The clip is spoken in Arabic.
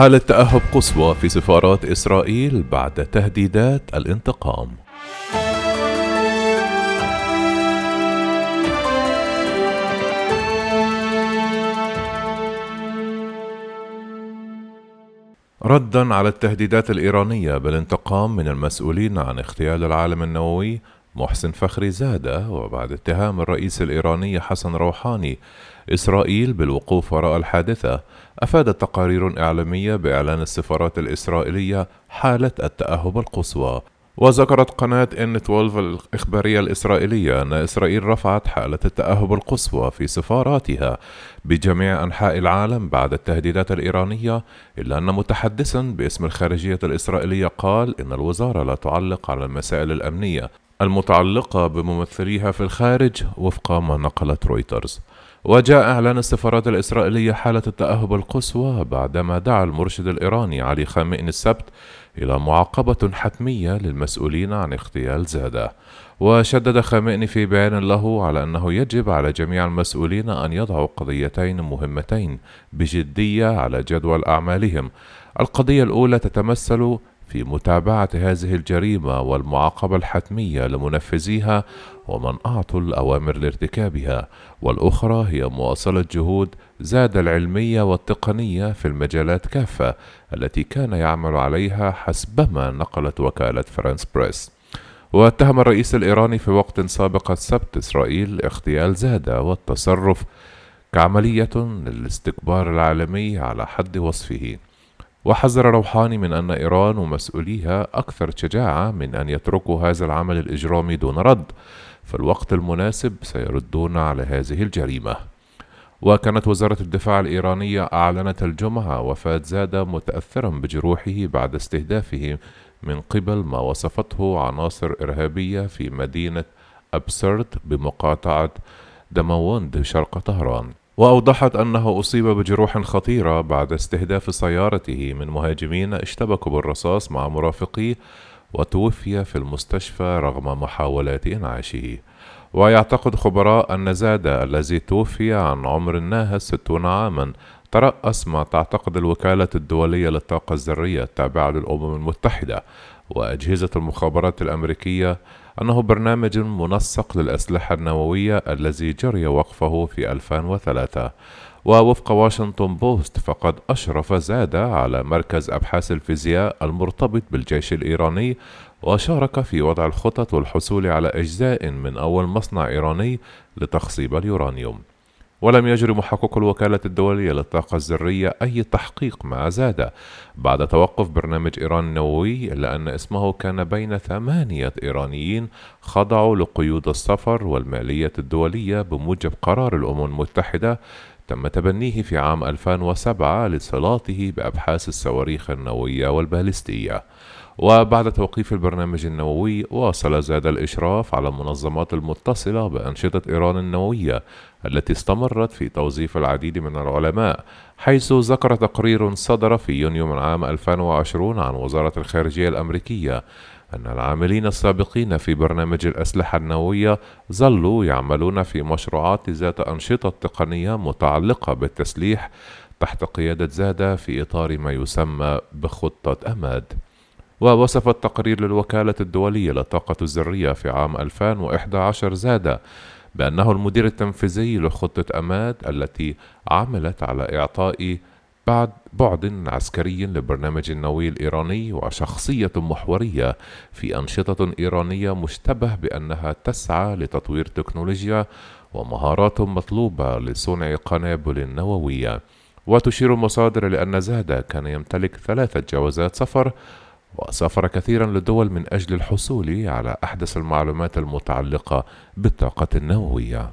حالة تأهب قصوى في سفارات إسرائيل بعد تهديدات الانتقام. ردا على التهديدات الإيرانية بالانتقام من المسؤولين عن اغتيال العالم النووي محسن فخري زادة وبعد اتهام الرئيس الإيراني حسن روحاني إسرائيل بالوقوف وراء الحادثة أفادت تقارير إعلامية بإعلان السفارات الإسرائيلية حالة التأهب القصوى. وذكرت قناة إن 12 الإخبارية الإسرائيلية أن إسرائيل رفعت حالة التأهب القصوى في سفاراتها بجميع أنحاء العالم بعد التهديدات الإيرانية إلا أن متحدثا باسم الخارجية الإسرائيلية قال إن الوزارة لا تعلق على المسائل الأمنية. المتعلقة بممثليها في الخارج وفق ما نقلت رويترز. وجاء إعلان السفارات الإسرائيلية حالة التأهب القصوى بعدما دعا المرشد الإيراني علي خامئن السبت إلى معاقبة حتمية للمسؤولين عن اغتيال زادة وشدد خامئني في بيان له على أنه يجب على جميع المسؤولين أن يضعوا قضيتين مهمتين بجدية على جدول أعمالهم. القضية الأولى تتمثل في متابعة هذه الجريمة والمعاقبة الحتمية لمنفذيها ومن أعطوا الأوامر لارتكابها، والأخرى هي مواصلة جهود زاد العلمية والتقنية في المجالات كافة التي كان يعمل عليها حسبما نقلت وكالة فرانس بريس. واتهم الرئيس الإيراني في وقت سابق السبت إسرائيل اغتيال زادة والتصرف كعملية للاستكبار العالمي على حد وصفه. وحذر روحاني من أن إيران ومسؤوليها أكثر شجاعة من أن يتركوا هذا العمل الإجرامي دون رد في الوقت المناسب سيردون على هذه الجريمة. وكانت وزارة الدفاع الإيرانية أعلنت الجمعة وفاة زادة متأثرا بجروحه بعد استهدافه من قبل ما وصفته عناصر إرهابية في مدينة أبسرد بمقاطعة دموند شرق طهران. وأوضحت أنه أصيب بجروح خطيرة بعد استهداف سيارته من مهاجمين اشتبكوا بالرصاص مع مرافقيه وتوفي في المستشفى رغم محاولات إنعاشه. ويعتقد خبراء أن زادة الذي توفي عن عمر ناهز ستون عاما ترأس ما تعتقد الوكالة الدولية للطاقة الذرية التابعة للأمم المتحدة وأجهزة المخابرات الأمريكية أنه برنامج منسق للأسلحة النووية الذي جري وقفه في 2003 ووفق واشنطن بوست فقد أشرف زادة على مركز أبحاث الفيزياء المرتبط بالجيش الإيراني وشارك في وضع الخطط والحصول على أجزاء من أول مصنع إيراني لتخصيب اليورانيوم. ولم يجري محقق الوكالة الدولية للطاقة الذرية أي تحقيق مع زادة بعد توقف برنامج إيران النووي إلا أن اسمه كان بين ثمانية إيرانيين خضعوا لقيود السفر والمالية الدولية بموجب قرار الأمم المتحدة تم تبنيه في عام 2007 لصلاته بأبحاث الصواريخ النووية والبالستية وبعد توقيف البرنامج النووي واصل زاد الإشراف على المنظمات المتصلة بأنشطة إيران النووية التي استمرت في توظيف العديد من العلماء حيث ذكر تقرير صدر في يونيو من عام 2020 عن وزارة الخارجية الأمريكية أن العاملين السابقين في برنامج الأسلحة النووية ظلوا يعملون في مشروعات ذات أنشطة تقنية متعلقة بالتسليح تحت قيادة زادة في إطار ما يسمى بخطة أماد ووصف التقرير للوكالة الدولية للطاقة الذرية في عام 2011 زاد بأنه المدير التنفيذي لخطة أماد التي عملت على إعطاء بعد بعد عسكري للبرنامج النووي الإيراني وشخصية محورية في أنشطة إيرانية مشتبه بأنها تسعى لتطوير تكنولوجيا ومهارات مطلوبة لصنع قنابل نووية. وتشير المصادر لأن زادا كان يمتلك ثلاثة جوازات سفر وسافر كثيرا للدول من أجل الحصول على أحدث المعلومات المتعلقة بالطاقة النووية.